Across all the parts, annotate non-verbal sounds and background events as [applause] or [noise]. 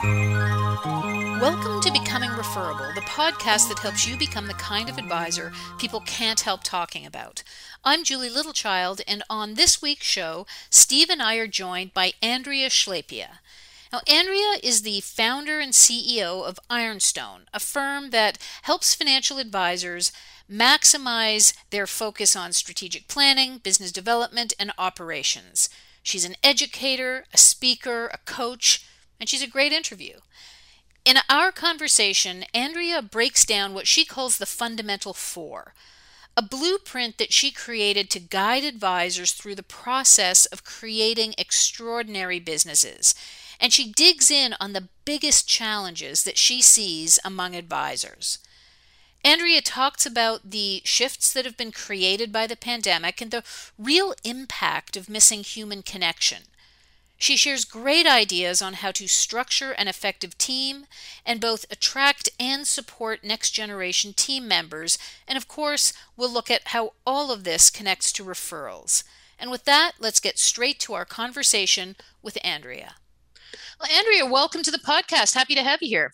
Welcome to Becoming Referable, the podcast that helps you become the kind of advisor people can't help talking about. I'm Julie Littlechild, and on this week's show, Steve and I are joined by Andrea Schlapia. Now, Andrea is the founder and CEO of Ironstone, a firm that helps financial advisors maximize their focus on strategic planning, business development, and operations. She's an educator, a speaker, a coach, and she's a great interview. In our conversation, Andrea breaks down what she calls the fundamental four, a blueprint that she created to guide advisors through the process of creating extraordinary businesses. And she digs in on the biggest challenges that she sees among advisors. Andrea talks about the shifts that have been created by the pandemic and the real impact of missing human connection. She shares great ideas on how to structure an effective team and both attract and support next generation team members. And of course, we'll look at how all of this connects to referrals. And with that, let's get straight to our conversation with Andrea. Well, Andrea, welcome to the podcast. Happy to have you here.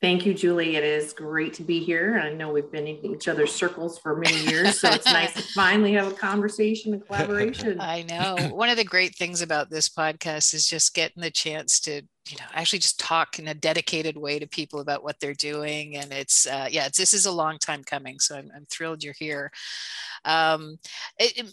Thank you, Julie. It is great to be here. I know we've been in each other's circles for many years, so it's nice to finally have a conversation and collaboration. [laughs] I know. One of the great things about this podcast is just getting the chance to, you know, actually just talk in a dedicated way to people about what they're doing. And it's, uh, yeah, it's, this is a long time coming. So I'm, I'm thrilled you're here. Um, it,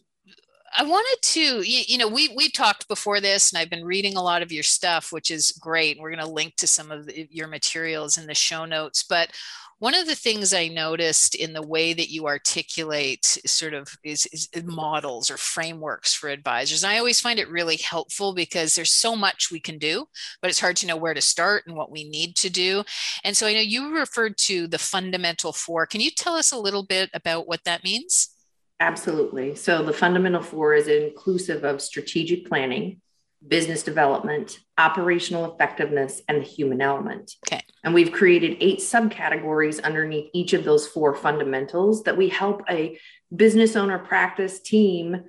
I wanted to, you, you, know, we we talked before this, and I've been reading a lot of your stuff, which is great. We're going to link to some of the, your materials in the show notes. But one of the things I noticed in the way that you articulate sort of is, is uh, models or frameworks for advisors. And I always find it really helpful because there's so much we can do, but it's hard to know where to start and what we need to do. And so I know you referred to the fundamental four. Can you tell us a little bit about what that means? Absolutely. So the fundamental four is inclusive of strategic planning, business development, operational effectiveness, and the human element. Okay. And we've created eight subcategories underneath each of those four fundamentals that we help a business owner practice team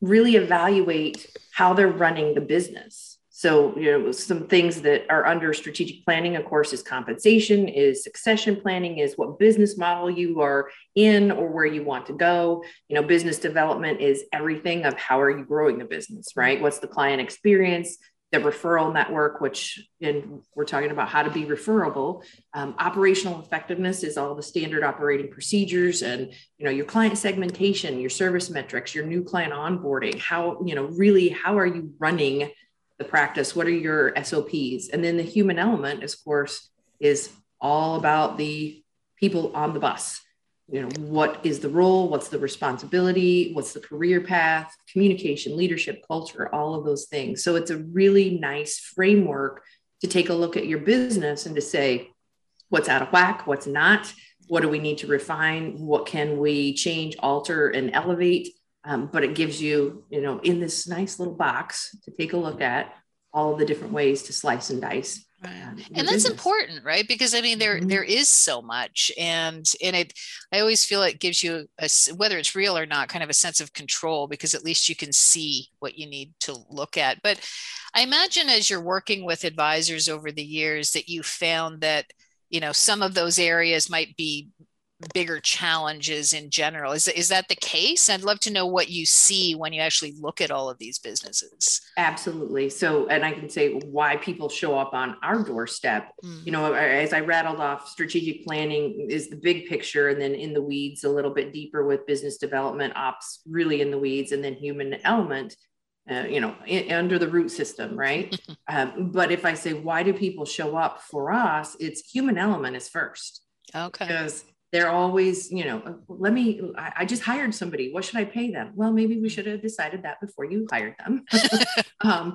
really evaluate how they're running the business. So, you know, some things that are under strategic planning, of course, is compensation, is succession planning, is what business model you are in or where you want to go. You know, business development is everything of how are you growing the business, right? What's the client experience? The referral network, which and we're talking about how to be referable. Um, operational effectiveness is all the standard operating procedures and you know your client segmentation, your service metrics, your new client onboarding. How you know really how are you running the practice? What are your SOPs? And then the human element, of course, is all about the people on the bus. You know, what is the role? What's the responsibility? What's the career path? Communication, leadership, culture, all of those things. So it's a really nice framework to take a look at your business and to say, what's out of whack? What's not? What do we need to refine? What can we change, alter, and elevate? Um, but it gives you, you know, in this nice little box to take a look at all the different ways to slice and dice. Right. Um, and that's important, right? Because I mean, there mm-hmm. there is so much, and and it, I always feel it gives you a whether it's real or not, kind of a sense of control because at least you can see what you need to look at. But I imagine as you're working with advisors over the years that you found that you know some of those areas might be bigger challenges in general. Is, is that the case? I'd love to know what you see when you actually look at all of these businesses. Absolutely. So, and I can say why people show up on our doorstep. Mm-hmm. You know, as I rattled off, strategic planning is the big picture, and then in the weeds, a little bit deeper with business development, ops really in the weeds, and then human element. Uh, you know, in, under the root system, right? [laughs] um, but if I say, why do people show up for us? It's human element is first. Okay. Because they're always, you know, let me, I, I, just hired somebody. What should I pay them? Well, maybe we should have decided that before you hired them. [laughs] [laughs] um,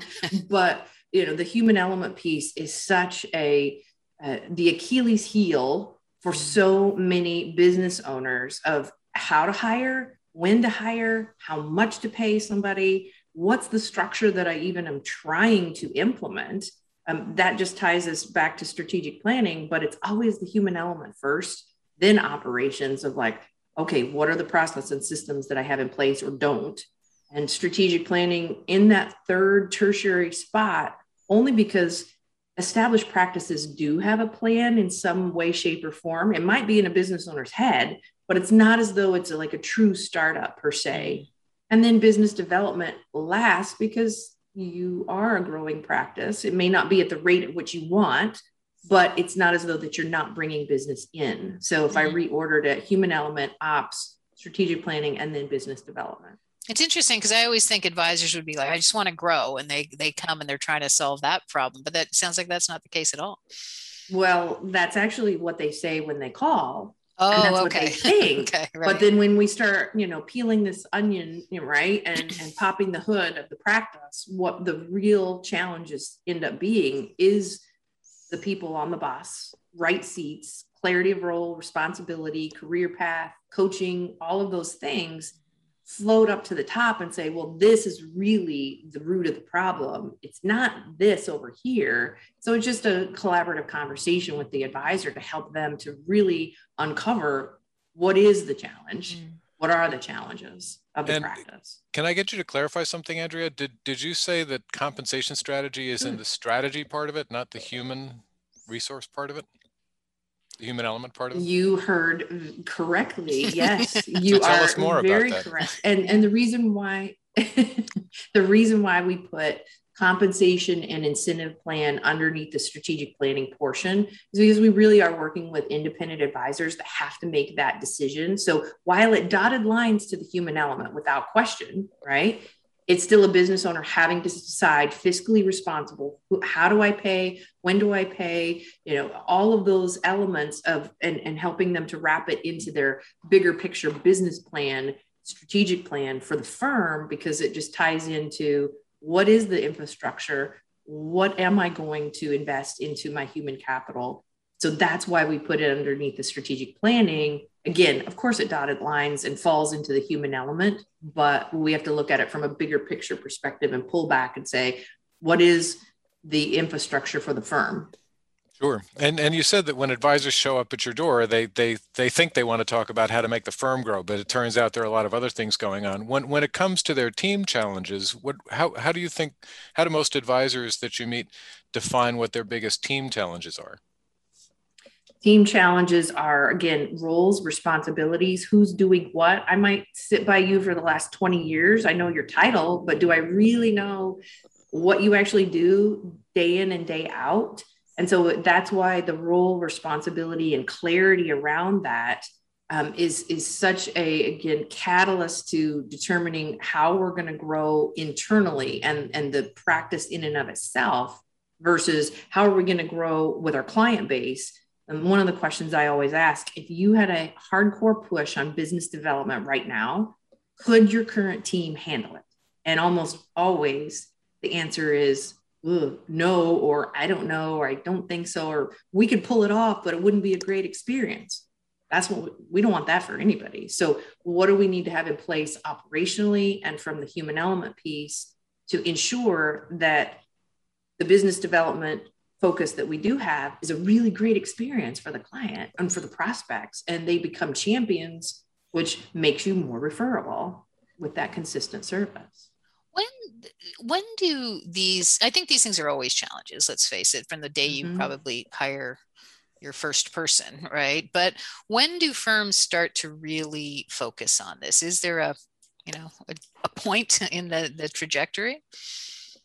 but, you know, the human element piece is such a, uh, the Achilles heel for mm. so many business owners of how to hire, when to hire, how much to pay somebody, what's the structure that I even am trying to implement. Um, that just ties us back to strategic planning, but it's always the human element first then operations of like, okay, what are the process and systems that I have in place or don't? And strategic planning in that third tertiary spot, only because established practices do have a plan in some way, shape, or form. It might be in a business owner's head, but it's not as though it's like a true startup per se. And then business development lasts because you are a growing practice. It may not be at the rate at which you want, but it's not as though that you're not bringing business in. So if mm-hmm. I reordered it, human element, ops, strategic planning, and then business development. It's interesting because I always think advisors would be like, I just want to grow, and they they come and they're trying to solve that problem. But that sounds like that's not the case at all. Well, that's actually what they say when they call. Oh, and that's okay. what they [laughs] think. okay, right. But then when we start, you know, peeling this onion, you know, right, and [clears throat] and popping the hood of the practice, what the real challenges end up being is the people on the bus, right seats, clarity of role, responsibility, career path, coaching, all of those things float up to the top and say, well, this is really the root of the problem. It's not this over here. So it's just a collaborative conversation with the advisor to help them to really uncover what is the challenge. Mm. What are the challenges of the and practice? Can I get you to clarify something, Andrea? Did did you say that compensation strategy is in mm. the strategy part of it, not the human resource part of it? the human element part of it? You heard correctly. [laughs] Yes, you so are very correct. And and the reason why [laughs] the reason why we put compensation and incentive plan underneath the strategic planning portion is because we really are working with independent advisors that have to make that decision. So while it dotted lines to the human element without question, right? it's still a business owner having to decide fiscally responsible how do i pay when do i pay you know all of those elements of and, and helping them to wrap it into their bigger picture business plan strategic plan for the firm because it just ties into what is the infrastructure what am i going to invest into my human capital so that's why we put it underneath the strategic planning. Again, of course, it dotted lines and falls into the human element, but we have to look at it from a bigger picture perspective and pull back and say, what is the infrastructure for the firm? Sure. And and you said that when advisors show up at your door, they they they think they want to talk about how to make the firm grow, but it turns out there are a lot of other things going on. When when it comes to their team challenges, what how how do you think how do most advisors that you meet define what their biggest team challenges are? Team challenges are again roles, responsibilities, who's doing what. I might sit by you for the last 20 years. I know your title, but do I really know what you actually do day in and day out? And so that's why the role, responsibility, and clarity around that um, is is such a again catalyst to determining how we're going to grow internally and and the practice in and of itself versus how are we going to grow with our client base and one of the questions I always ask if you had a hardcore push on business development right now, could your current team handle it? And almost always the answer is no, or I don't know, or I don't think so, or we could pull it off, but it wouldn't be a great experience. That's what we, we don't want that for anybody. So, what do we need to have in place operationally and from the human element piece to ensure that the business development focus that we do have is a really great experience for the client and for the prospects and they become champions which makes you more referable with that consistent service when do these i think these things are always challenges let's face it from the day you mm-hmm. probably hire your first person right? But when do firms start to really focus on this? Is there a you know a, a point [laughs] in the the trajectory?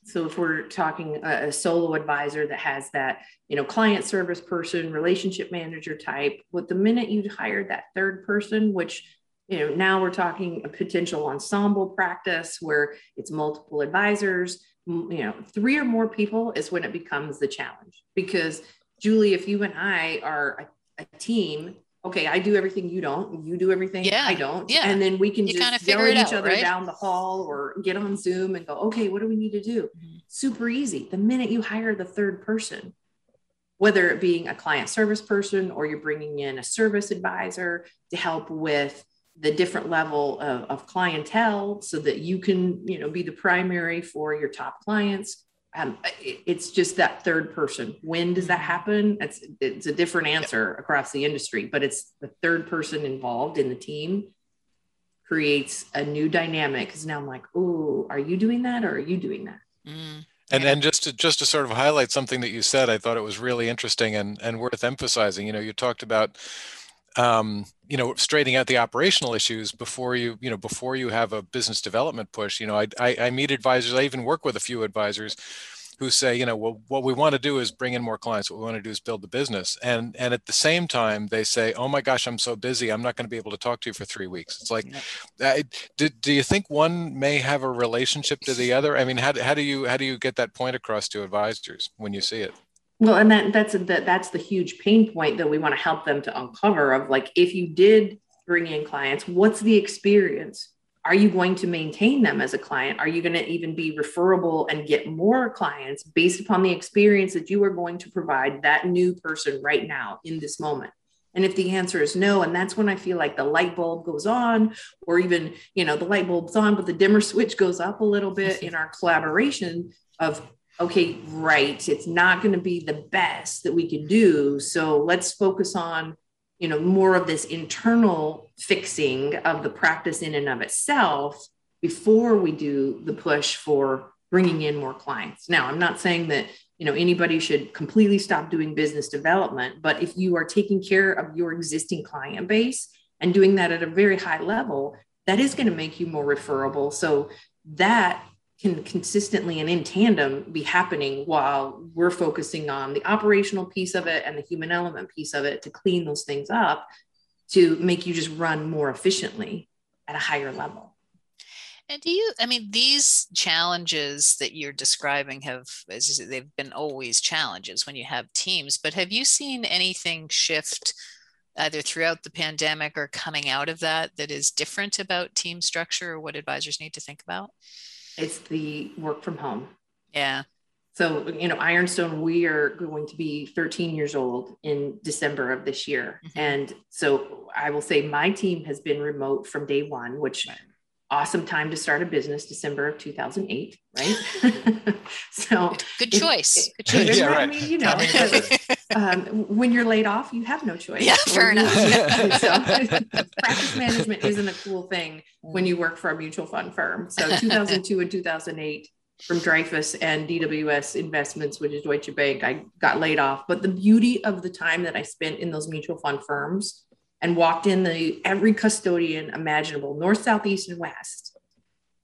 So if we're talking a, a, solo advisor that has that, you know, client service person, relationship manager type, with the minute you hire that third person, which you know now we're talking a potential ensemble practice where it's multiple advisors, you know, three or more people is when it becomes the challenge. Because Julie, if you and I are a, a team okay, I do everything you don't, you do everything yeah. I don't. Yeah. And then we can you just yell at each out, other right? down the hall or get on Zoom and go, okay, what do we need to do? Mm-hmm. Super easy. The minute you hire the third person, whether it being a client service person or you're bringing in a service advisor to help with the different level of, of clientele so that you can, you know, be the primary for your top clients um, it, it's just that third person. When does that mm-hmm. happen? It's it's a different answer across the industry, but it's the third person involved in the team creates a new dynamic. Because now I'm like, oh, are you doing that or are you doing that? Mm. And and just to just to sort of highlight something that you said, I thought it was really interesting and and worth emphasizing. You know, you talked about um, you know straightening out the operational issues before you you know before you have a business development push. You know, I I, I meet advisors. I even work with a few advisors who say, you know, well, what we want to do is bring in more clients. What we want to do is build the business. And and at the same time, they say, oh my gosh, I'm so busy. I'm not going to be able to talk to you for three weeks. It's like, yeah. do, do you think one may have a relationship to the other? I mean, how, how do you how do you get that point across to advisors when you see it? Well, and that that's the that's the huge pain point that we want to help them to uncover of like if you did bring in clients, what's the experience? are you going to maintain them as a client? Are you going to even be referable and get more clients based upon the experience that you are going to provide that new person right now in this moment? And if the answer is no, and that's when I feel like the light bulb goes on, or even, you know, the light bulb's on, but the dimmer switch goes up a little bit in our collaboration of, okay, right, it's not going to be the best that we can do. So let's focus on you know more of this internal fixing of the practice in and of itself before we do the push for bringing in more clients. Now i'm not saying that you know anybody should completely stop doing business development but if you are taking care of your existing client base and doing that at a very high level that is going to make you more referable so that can consistently and in tandem be happening while we're focusing on the operational piece of it and the human element piece of it to clean those things up to make you just run more efficiently at a higher level. And do you, I mean, these challenges that you're describing have, they've been always challenges when you have teams, but have you seen anything shift either throughout the pandemic or coming out of that that is different about team structure or what advisors need to think about? It's the work from home. Yeah. So, you know, Ironstone, we are going to be 13 years old in December of this year. Mm-hmm. And so I will say my team has been remote from day one, which right awesome time to start a business december of 2008 right? [laughs] So good choice good choice. yeah, right. I mean, you know [laughs] um, when you're laid off you have no choice. Yeah fair enough. [laughs] So, practice management isn't a cool thing when you work for a mutual fund firm. So 2002 and 2008 from Dreyfus and DWS Investments, which is Deutsche Bank, I got laid off. But the beauty of the time that I spent in those mutual fund firms and walked in the every custodian imaginable, north, south, east, and west.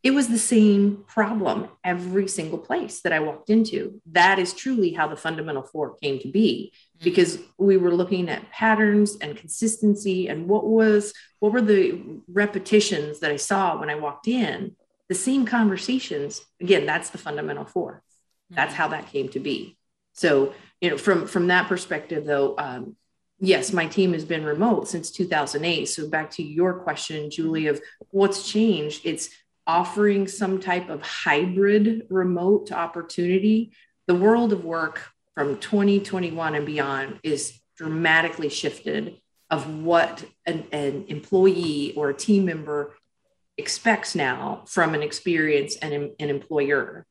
It was the same problem every single place that I walked into. That is truly how the fundamental four came to be mm-hmm. because we were looking at patterns and consistency and what was what were the repetitions that I saw when I walked in. The same conversations. Again, that's the fundamental four. That's mm-hmm. how that came to be. So, you know, from from that perspective, though, um, yes, my team has been remote since 2008. So back to your question, Julie, of what's changed, it's offering some type of hybrid remote opportunity. The world of work from 2021 and beyond is dramatically shifted of what an, an employee or a team member expects now from an experience and an, an employer.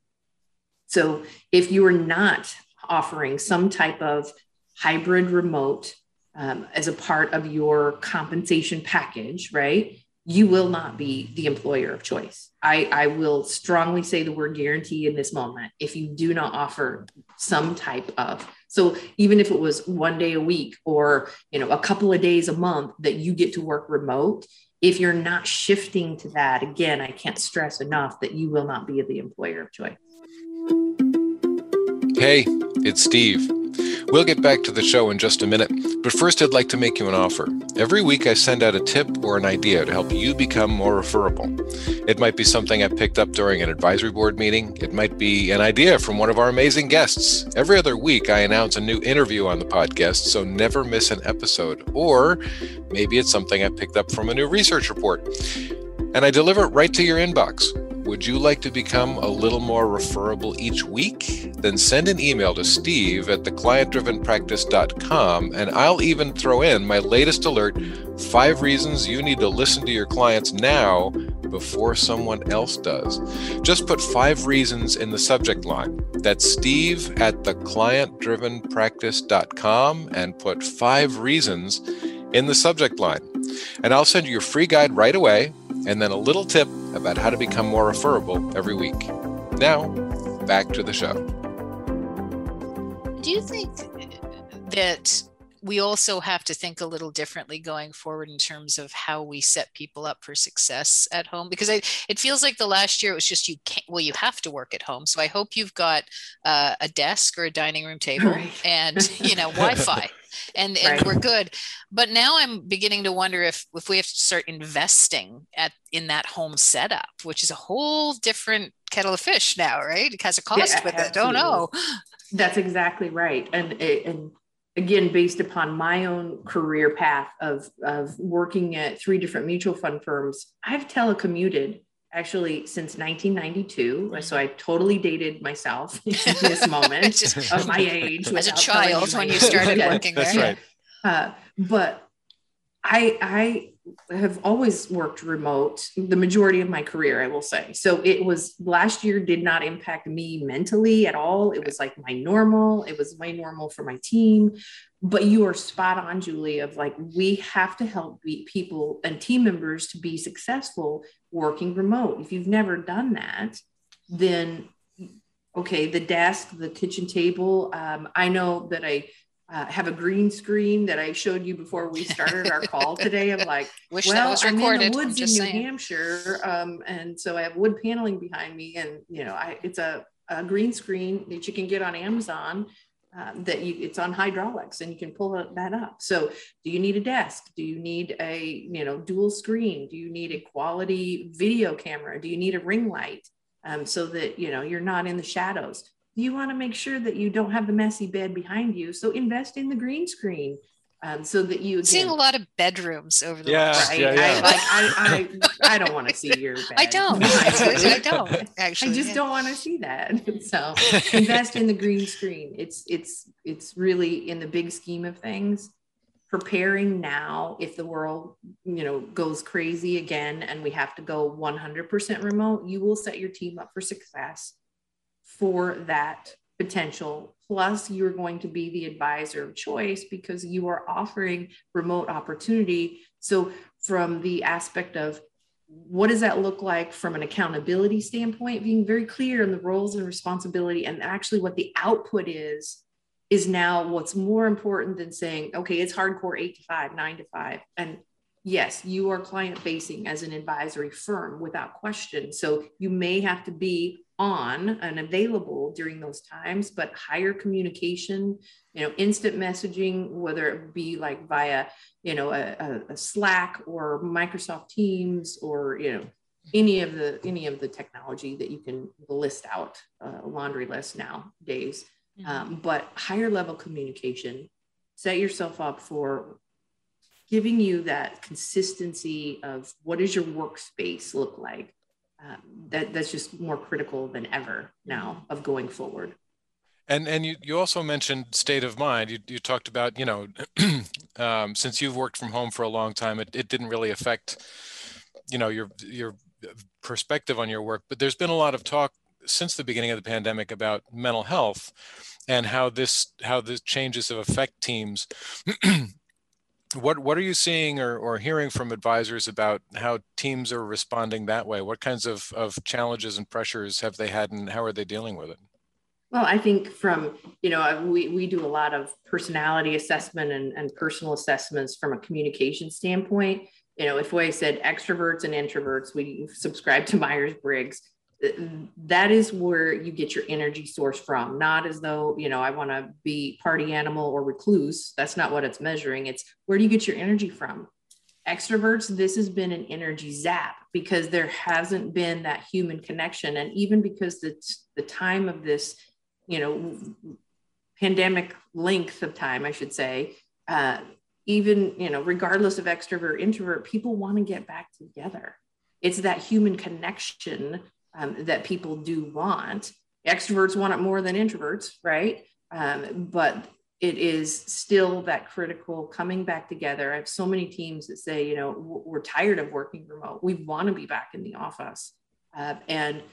So if you are not offering some type of hybrid remote um, as a part of your compensation package, right? You will not be the employer of choice. I, I will strongly say the word guarantee in this moment if you do not offer some type of so even if it was one day a week or you know a couple of days a month that you get to work remote if you're not shifting to that again i can't stress enough that you will not be the employer of choice hey it's steve We'll get back to the show in just a minute, but first I'd like to make you an offer. Every week I send out a tip or an idea to help you become more referable. It might be something I picked up during an advisory board meeting, it might be an idea from one of our amazing guests. Every other week I announce a new interview on the podcast, so never miss an episode. Or maybe it's something I picked up from a new research report. And I deliver it right to your inbox. Would you like to become a little more referable each week? Then send an email to steve at theclientdrivenpractice.com and I'll even throw in my latest alert five reasons you need to listen to your clients now before someone else does. Just put five reasons in the subject line. That's steve at theclientdrivenpractice.com and put five reasons in the subject line. And I'll send you your free guide right away and then a little tip about how to become more referable every week. Now, back to the show. Do you think that we also have to think a little differently going forward in terms of how we set people up for success at home because I, it feels like the last year it was just you can't well you have to work at home so i hope you've got uh, a desk or a dining room table and [laughs] you know wi-fi and, and right. we're good. But now i'm beginning to wonder if if we have to start investing at in that home setup which is a whole different kettle of fish now right? It has a cost yeah, with absolutely. it. Oh no. that's exactly right. And and again based upon my own career path of of working at three different mutual fund firms i've telecommuted actually since 1992 mm-hmm. so i totally dated myself [laughs] in this [laughs] moment of my [laughs] age as a child when you started working there right. uh, but i i have always worked remote the majority of my career i will say. So it was last year did not impact me mentally at all. It was like my normal it was my normal for my team. But you are spot on julie of like we have to help people and team members to be successful working remote. If you've never done that then okay the desk the kitchen table um, i know that i uh, have a green screen that I showed you before we started our call [laughs] today. I'm like, Wish well, I'm in the woods in New saying. Hampshire, um, and so I have wood paneling behind me, and you know, I, it's a, a green screen that you can get on Amazon. Um, that you it's on hydraulics and you can pull that up. So, do you need a desk? Do you need a you know dual screen? Do you need a quality video camera? Do you need a ring light um, so that you know you're not in the shadows? You want to make sure that you don't have the messy bed behind you. So invest in the green screen. Um, so that you again, seeing a lot of bedrooms over the yeah, right? yeah, yeah. I, like, I, I, I [laughs] don't want to see your bed. [laughs] I don't. I don't actually. I just yeah. don't want to see that. [laughs] So invest in the green screen. It's it's it's really in the big scheme of things. Preparing now, if the world you know goes crazy again and we have to go 100% remote, you will set your team up for success for that potential. Plus, you're going to be the advisor of choice because you are offering remote opportunity. So, from the aspect of what does that look like from an accountability standpoint, being very clear in the roles and responsibility, and actually what the output is, is now what's more important than saying, okay, it's hardcore eight to five, nine to five. And yes, you are client facing as an advisory firm without question. So you may have to be on and available during those times, but higher communication, you know, instant messaging, whether it be like via, you know, a, a Slack or Microsoft Teams or, you know, any of the any of the technology that you can list out uh, laundry list nowadays mm-hmm. um, but higher level communication set yourself up for giving you that consistency of what does your workspace look like? Um, that that's just more critical than ever now of going forward. And and you, you also mentioned state of mind. You, you talked about you know [clears throat] um, since you've worked from home for a long time it, it didn't really affect you know your your perspective on your work. But there's been a lot of talk since the beginning of the pandemic about mental health and how this how the changes have affect teams [clears throat] what what are you seeing or, or hearing from advisors about how teams are responding that way? What kinds of, of challenges and pressures have they had and how are they dealing with it? Well i think from you know uh, we, we do a lot of personality assessment and, and personal assessments from a communication standpoint. You know if we said extroverts and introverts we subscribe to [laughs] myers-briggs that is where you get your energy source from. Not as though you know i want to be party animal or recluse. That's not what it's measuring. It's where do you get your energy from? Extroverts this has been an energy zap because there hasn't been that human connection. And even because the, the time of this you know pandemic length of time i should say uh, even you know regardless of extrovert introvert people want to get back together. It's that human connection um, that people do want. Extroverts want it more than introverts, right? Um, but it is still that critical coming back together. I have so many teams that say, you know, we're tired of working remote. We want to be back in the office. Uh, and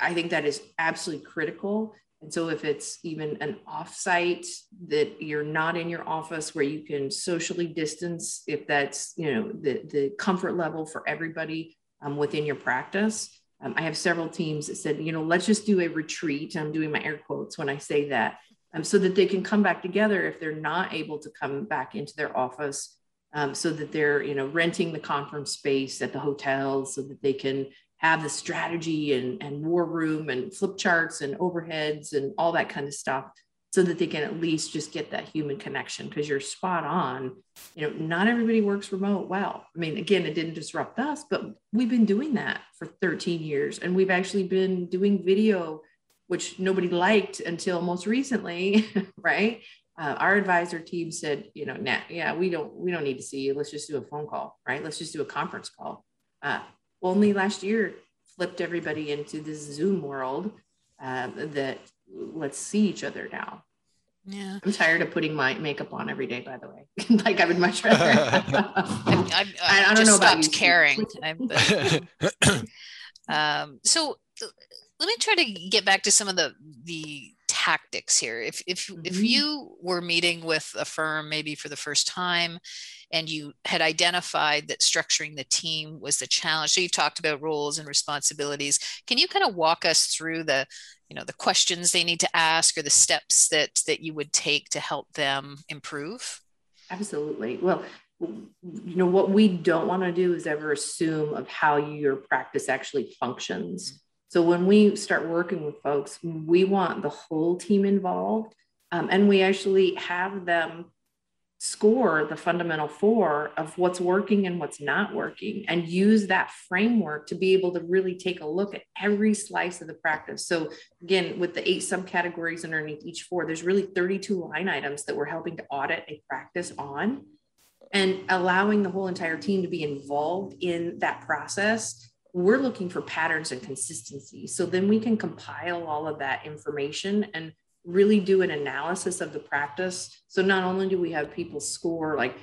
I think that is absolutely critical. And so if it's even an offsite that you're not in your office where you can socially distance, if that's, you know, the, the comfort level for everybody um, within your practice, Um, I have several teams that said, you know, let's just do a retreat. I'm doing my air quotes when I say that, um, so that they can come back together if they're not able to come back into their office, um, so that they're, you know, renting the conference space at the hotel so that they can have the strategy and, and war room and flip charts and overheads and all that kind of stuff so that they can at least just get that human connection because you're spot on. You know not everybody works remote well. I mean again it didn't disrupt us but we've been doing that for 13 years and we've actually been doing video which nobody liked until most recently [laughs] right? Uh, our advisor team said you know nah, yeah we don't we don't need to see you. Let's just do a phone call right? Let's just do a conference call. Uh, only last year flipped everybody into this zoom world uh, that let's see each other now. Yeah. I'm tired of putting my makeup on every day, by the way. [laughs] like I would much rather. [laughs] I, I, [laughs] I, I don't know about you. caring. um, so let me try to get back to some of the the tactics here. If if mm-hmm. if you were meeting with a firm maybe for the first time and you had identified that structuring the team was the challenge. So you've talked about roles and responsibilities. Can you kind of walk us through the you know the questions they need to ask or the steps that that you would take to help them improve? Absolutely. Well you know what we don't want to do is ever assume of how your practice actually functions. So when we start working with folks we want the whole team involved um, and we actually have them score the fundamental four of what's working and what's not working and use that framework to be able to really take a look at every slice of the practice. So again, with the eight subcategories underneath each four, there's really 32 line items that we're helping to audit a practice on and allowing the whole entire team to be involved in that process. We're looking for patterns and consistency. So then we can compile all of that information and really do an analysis of the practice. So not only do we have people score like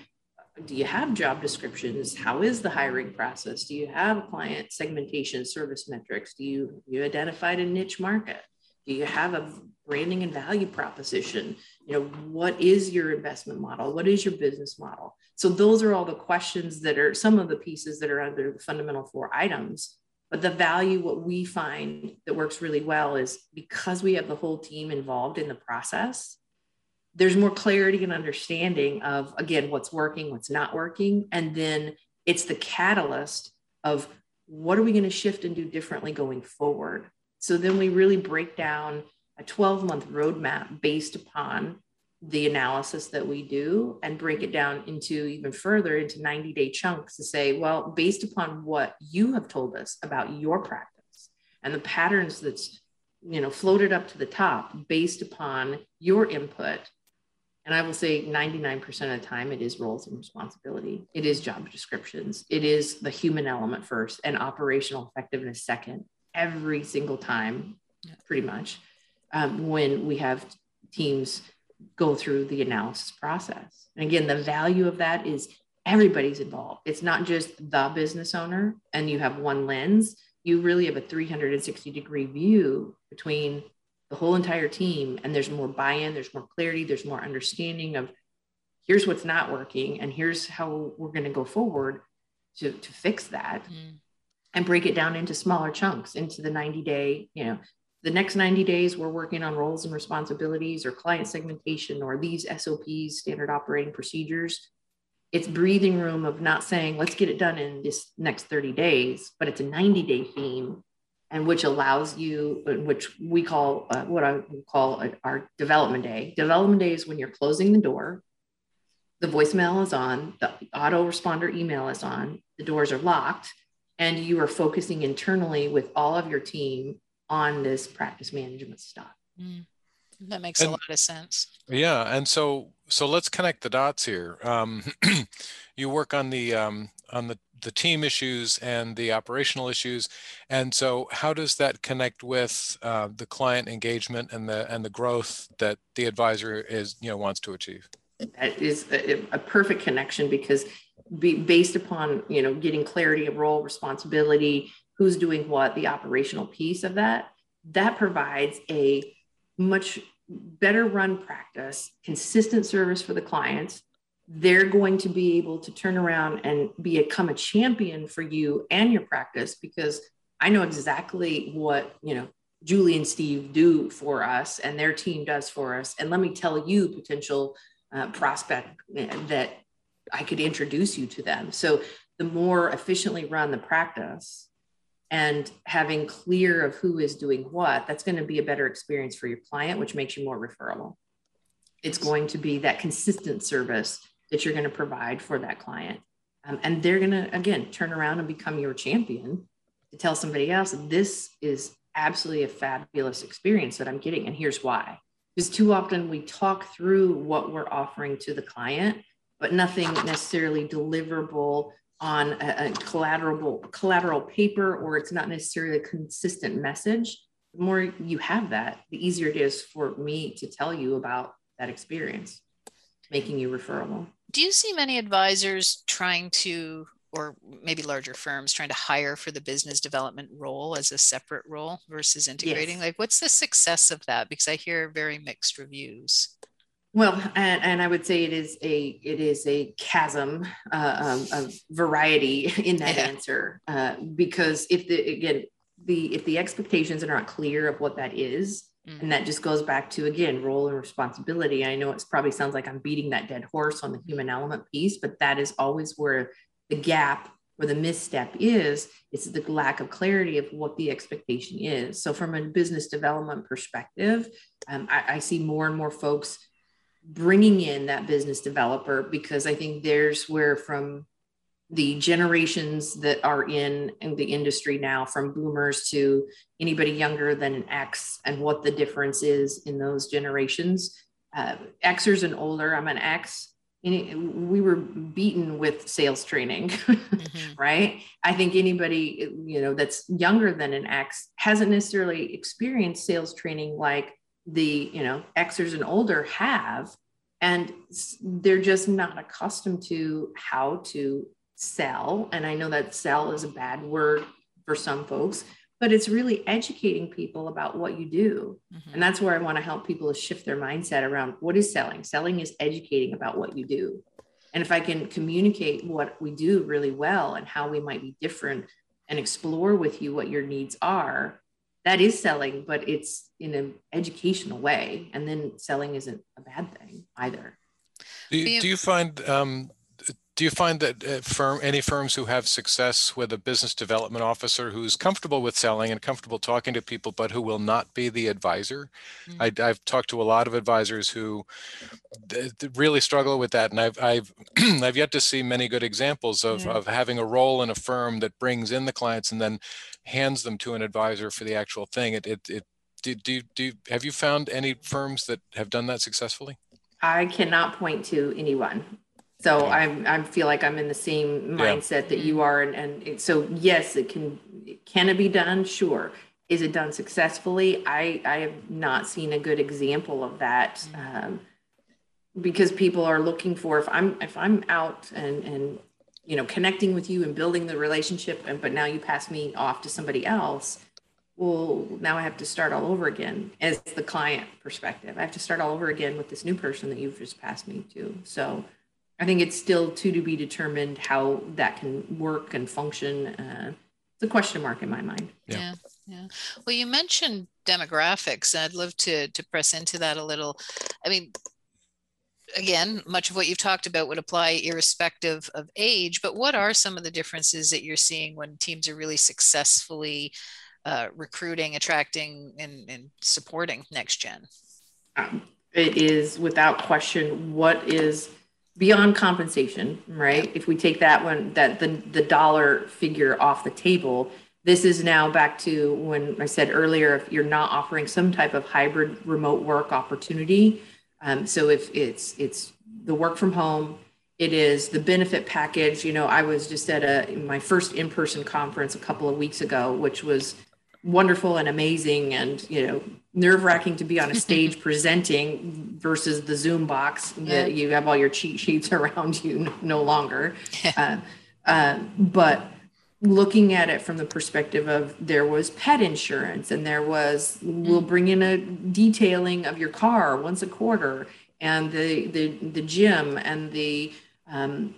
do you have job descriptions? How is the hiring process? Do you have client segmentation service metrics? Do you you identified a niche market? Do you have a branding and value proposition? You know, what is your investment model? What is your business model? So those are all the questions that are some of the pieces that are under the fundamental four items but the value, what we find that works really well is because we have the whole team involved in the process, there's more clarity and understanding of, again, what's working, what's not working. And then it's the catalyst of what are we going to shift and do differently going forward. So then we really break down a 12 month roadmap based upon the analysis that we do and break it down into even further into 90 day chunks to say, well, based upon what you have told us about your practice and the patterns that's you know floated up to the top based upon your input and i will say 99% of the time it is roles and responsibility. It is job descriptions. It is the human element first and operational effectiveness second every single time pretty much um, when we have teams go through the analysis process. And again, the value of that is everybody's involved. It's not just the business owner and you have one lens. You really have a 360 degree view between the whole entire team. And there's more buy in, there's more clarity, there's more understanding of here's what's not working and here's how we're going to go forward to, to fix that. Mm. And break it down into smaller chunks, into the 90 day, you know, the next 90 days, we're working on roles and responsibilities or client segmentation or these SOPs, standard operating procedures. It's breathing room of not saying, let's get it done in this next 30 days, but it's a 90 day theme and which allows you, which we call uh, what I call our development day. Development day is when you're closing the door, the voicemail is on, the autoresponder email is on, the doors are locked, and you are focusing internally with all of your team on this practice management stuff. Mm, that makes and, a lot of sense. Yeah, and so so let's connect the dots here. Um, [clears throat] you work on the um, on the the team issues and the operational issues, and so how does that connect with uh, the client engagement and the and the growth that the advisor is you know wants to achieve? That is a, a perfect connection because be, based upon you know getting clarity of role responsibility who's doing what, the operational piece of that, that provides a much better run practice, consistent service for the clients. They're going to be able to turn around and become a champion for you and your practice because I know exactly what, you know, Julie and Steve do for us and their team does for us. And let me tell you, potential uh, prospect, eh, that I could introduce you to them. So the more efficiently run the practice and having clear of who is doing what, that's going to be a better experience for your client, which makes you more referable. It's going to be that consistent service that you're going to provide for that client. Um, and they're going to, again, turn around and become your champion to tell somebody else this is absolutely a fabulous experience that I'm getting. And here's why. Because too often we talk through what we're offering to the client, but nothing necessarily deliverable on a, a collateral collateral paper, or it's not necessarily a consistent message. The more you have that, the easier it is for me to tell you about that experience, making you referable. Do you see many advisors trying to or maybe larger firms trying to hire for the business development role as a separate role versus integrating? Yes. Like, what's the success of that? Because I hear very mixed reviews. Well, and, and I would say it is a it is a chasm uh, um, of variety [laughs] in that yeah. answer uh, because if the again the if the expectations are not clear of what that is, mm-hmm. and that just goes back to again role and responsibility. I know it probably sounds like I'm beating that dead horse on the human element piece, but that is always where the gap or the misstep is it's the lack of clarity of what the expectation is so from a business development perspective um, I, I, see more and more folks bringing in that business developer because i think there's where from the generations that are in, in the industry now from boomers to anybody younger than an x and what the difference is in those generations. Uh, xers and older i'm an x. We were beaten with sales training [laughs] mm-hmm. right? I think anybody you know that's younger than an x hasn't necessarily experienced sales training like the you know xers and older have and they're just not accustomed to how to sell and i know that sell is a bad word for some folks but it's really educating people about what you do. Mm-hmm. And that's where I want to help people to shift their mindset around what is selling. Selling is educating about what you do. And if I can communicate what we do really well and how we might be different and explore with you what your needs are, that is selling, but it's in an educational way. And then selling isn't a bad thing either. Do you, do you find um, do you find that uh, firm any firms who have success with a business development officer who's comfortable with selling and comfortable talking to people but who will not be the advisor mm-hmm. I, have talked to a lot of advisors who really struggle with that and i've i've [clears throat] i've yet to see many good examples of, of having a role in a firm that brings in the clients and then hands them to an advisor for the actual thing it it, it do, do, do have you found any firms that have done that successfully I cannot point to anyone. So I I feel like I'm in the same mindset yeah. that you are, and, and so yes, it can can it be done? Sure. Is it done successfully? I I have not seen a good example of that. Um, because people are looking for if I'm if I'm out and and you know connecting with you and building the relationship and but now you pass me off to somebody else well now i have to start all over again as the client perspective i have to start all over again with this new person that you've just passed me to so I think it's still too to be determined how that can work and function. Uh, it's a question mark in my mind. Yeah. yeah. yeah. Well, you mentioned demographics. I'd love to to press into that a little. I mean, again, much of what you've talked about would apply irrespective of age. But what are some of the differences that you're seeing when teams are really successfully uh, recruiting, attracting, and, and supporting next gen? Um, it is without question what is beyond compensation, right? If we take that one, that the, the dollar figure off the table, this is now back to when I said earlier, if you're not offering some type of hybrid remote work opportunity. Um, so if it's it's the work from home, it is the benefit package. You know, I was just at a my first in-person conference a couple of weeks ago, which was wonderful and amazing and you know nerve wracking to be on a stage [laughs] presenting versus the zoom box yeah. that you have all your cheat sheets [laughs] around you no longer uh, uh, but looking at it from the perspective of there was pet insurance and there was we'll mm. bring in a detailing of your car once a quarter and the the, the gym and the um,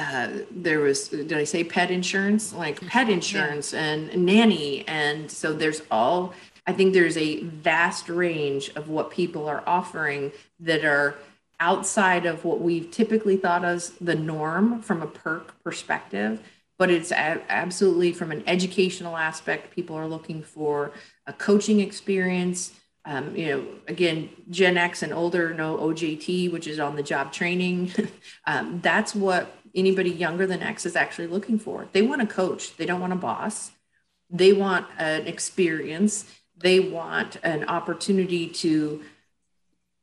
uh, there was did i say pet insurance? Like pet insurance yeah. and nanny. And so there's all i think there's a vast range of what people are offering that are outside of what we've typically thought as the norm from a perk perspective. But it's absolutely from an educational aspect people are looking for a coaching experience. Um, you know again gen x and older know ojt which is on the job training. [laughs] Um, that's what anybody younger than x is actually looking for. They want a coach. They don't want a boss. They want an experience. They want an opportunity to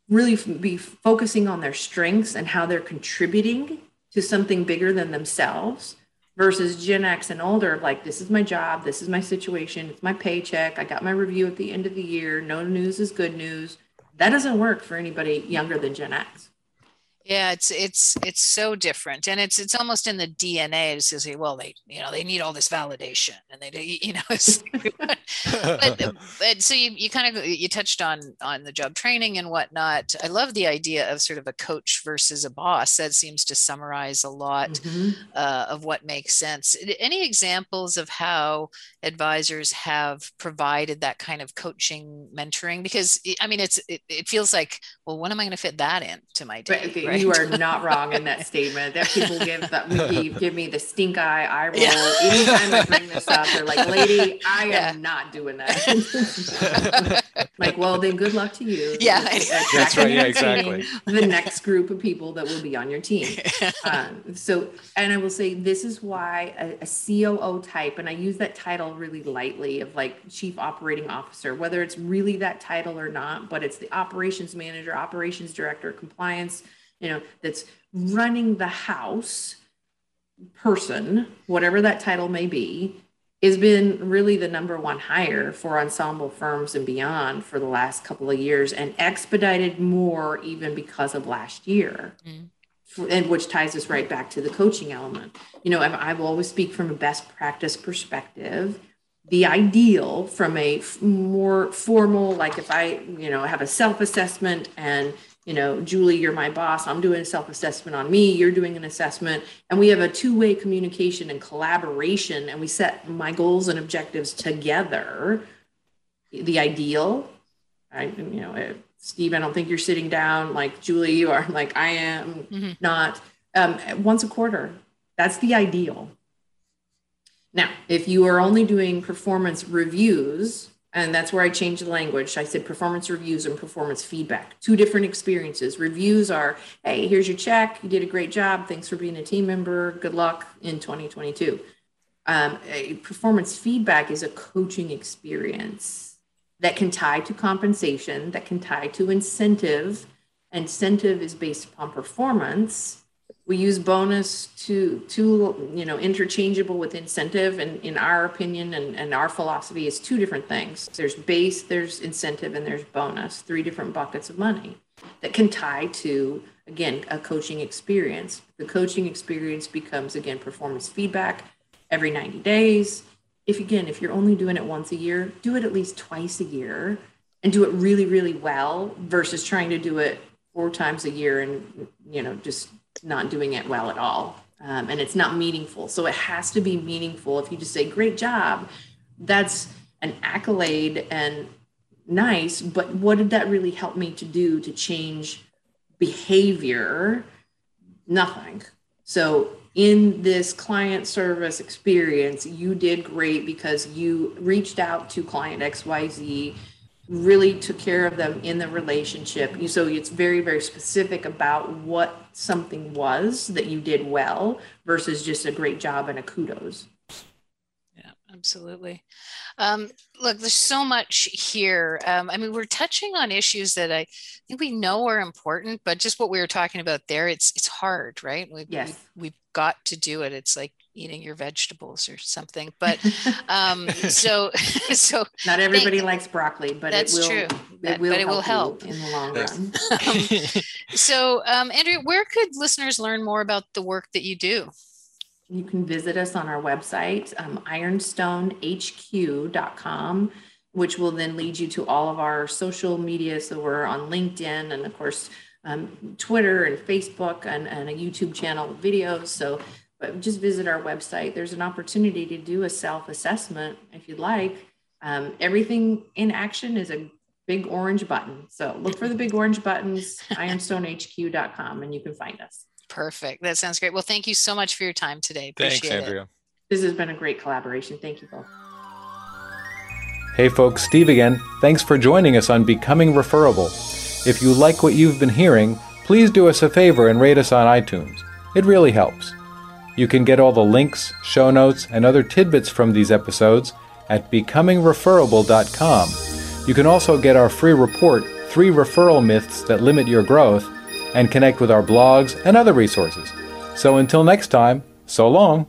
really be focusing on their strengths and how they're contributing to something bigger than themselves versus Gen X and older, like, this is my job, this is my situation, it's my paycheck, I got my review at the end of the year, no news is good news. That doesn't work for anybody younger than Gen X. Yeah, it's it's it's so different, and it's it's almost in the DNA to say, well, they you know they need all this validation, and they you know, [laughs] but, [laughs] but so you you kind of you touched on on the job training and whatnot. I love the idea of sort of a coach versus a boss. That seems to summarize a lot mm-hmm. uh, of what makes sense. Any examples of how advisors have provided that kind of coaching mentoring? Because I mean, it's it, it feels like, well, when am I going to fit that in to my day? Right? You are not wrong in that statement. That people [laughs] give that give, give me the stink eye eye roll yeah. anytime I bring this up. They're like, "Lady, I [laughs] yeah. am not doing that." [laughs] like, well, then good luck to you. Yeah, that's right. Yeah, exactly. The next group of people that will be on your team. Um, so, and I will say this is why a, a COO type, and I use that title really lightly, of like chief operating officer, whether it's really that title or not, but it's the operations manager, operations director, compliance you know, that's running the house person, whatever that title may be, has been really the number one hire for ensemble firms and beyond for the last couple of years and expedited more even because of last year. Mm. And which ties us right back to the coaching element. You know, I will always speak from a best practice perspective. The ideal from a more formal, like if I, you know, have a self assessment and you know, Julie, you're my boss. I'm doing a self assessment on me. You're doing an assessment. And we have a two way communication and collaboration, and we set my goals and objectives together. The ideal, I, you know, Steve, I don't think you're sitting down like Julie, you are like I am mm-hmm. not um, once a quarter. That's the ideal. Now, if you are only doing performance reviews, and that's where I changed the language. I said performance reviews and performance feedback, two different experiences. Reviews are, hey, here's your check. You did a great job. Thanks for being a team member. Good luck in 2022. Um, performance feedback is a coaching experience that can tie to compensation, that can tie to incentive. Incentive is based upon performance we use bonus to to you know interchangeable with incentive. And in our opinion and, and our philosophy is two different things. There's base there's incentive and there's bonus three different buckets of money that can tie to again a coaching experience. The coaching experience becomes again performance feedback every 90 days. If again if you're only doing it once a year do it at least twice a year and do it really really well versus trying to do it four times a year and you know just not doing it well at all. Um, and it's not meaningful. So it has to be meaningful. If you just say, great job, that's an accolade and nice, but what did that really help me to do to change behavior? Nothing. So in this client service experience, you did great because you reached out to client XYZ really took care of them in the relationship. So it's very, very specific about what something was that you did well versus just a great job and a kudos. Yeah, absolutely. Um, look, there's so much here. Um, I mean, we're touching on issues that I think we know are important, but just what we were talking about there, it's it's hard, right? We, yes. we, we've got to do it. It's like eating your vegetables or something. [laughs] But um, so [laughs] so not everybody likes broccoli, but that's it will, true. It that, will but it will help in the long run. [laughs] um, so, um, Andrea, where could listeners learn more about the work that you do? You can visit us on our website, um, ironstonehq.com, which will then lead you to all of our social media. So we're on LinkedIn and, of course, um, Twitter and Facebook and, and, a YouTube channel with videos. So but just visit our website. There's an opportunity to do a self assessment if you'd like. Um, everything in action is a big orange button. So look for the big orange buttons, [laughs] ironstonehq.com, and you can find us. Perfect. That sounds great. Well, thank you so much for your time today. Appreciate Thanks, Andrea. It. This has been a great collaboration. Thank you both. Hey folks, Steve again. Thanks for joining us on Becoming Referable. If you like what you've been hearing, please do us a favor and rate us on iTunes. It really helps. You can get all the links, show notes, and other tidbits from these episodes at becomingreferable.com. You can also get our free report, Three Referral Myths That Limit Your Growth, and connect with our blogs and other resources. So until next time, so long.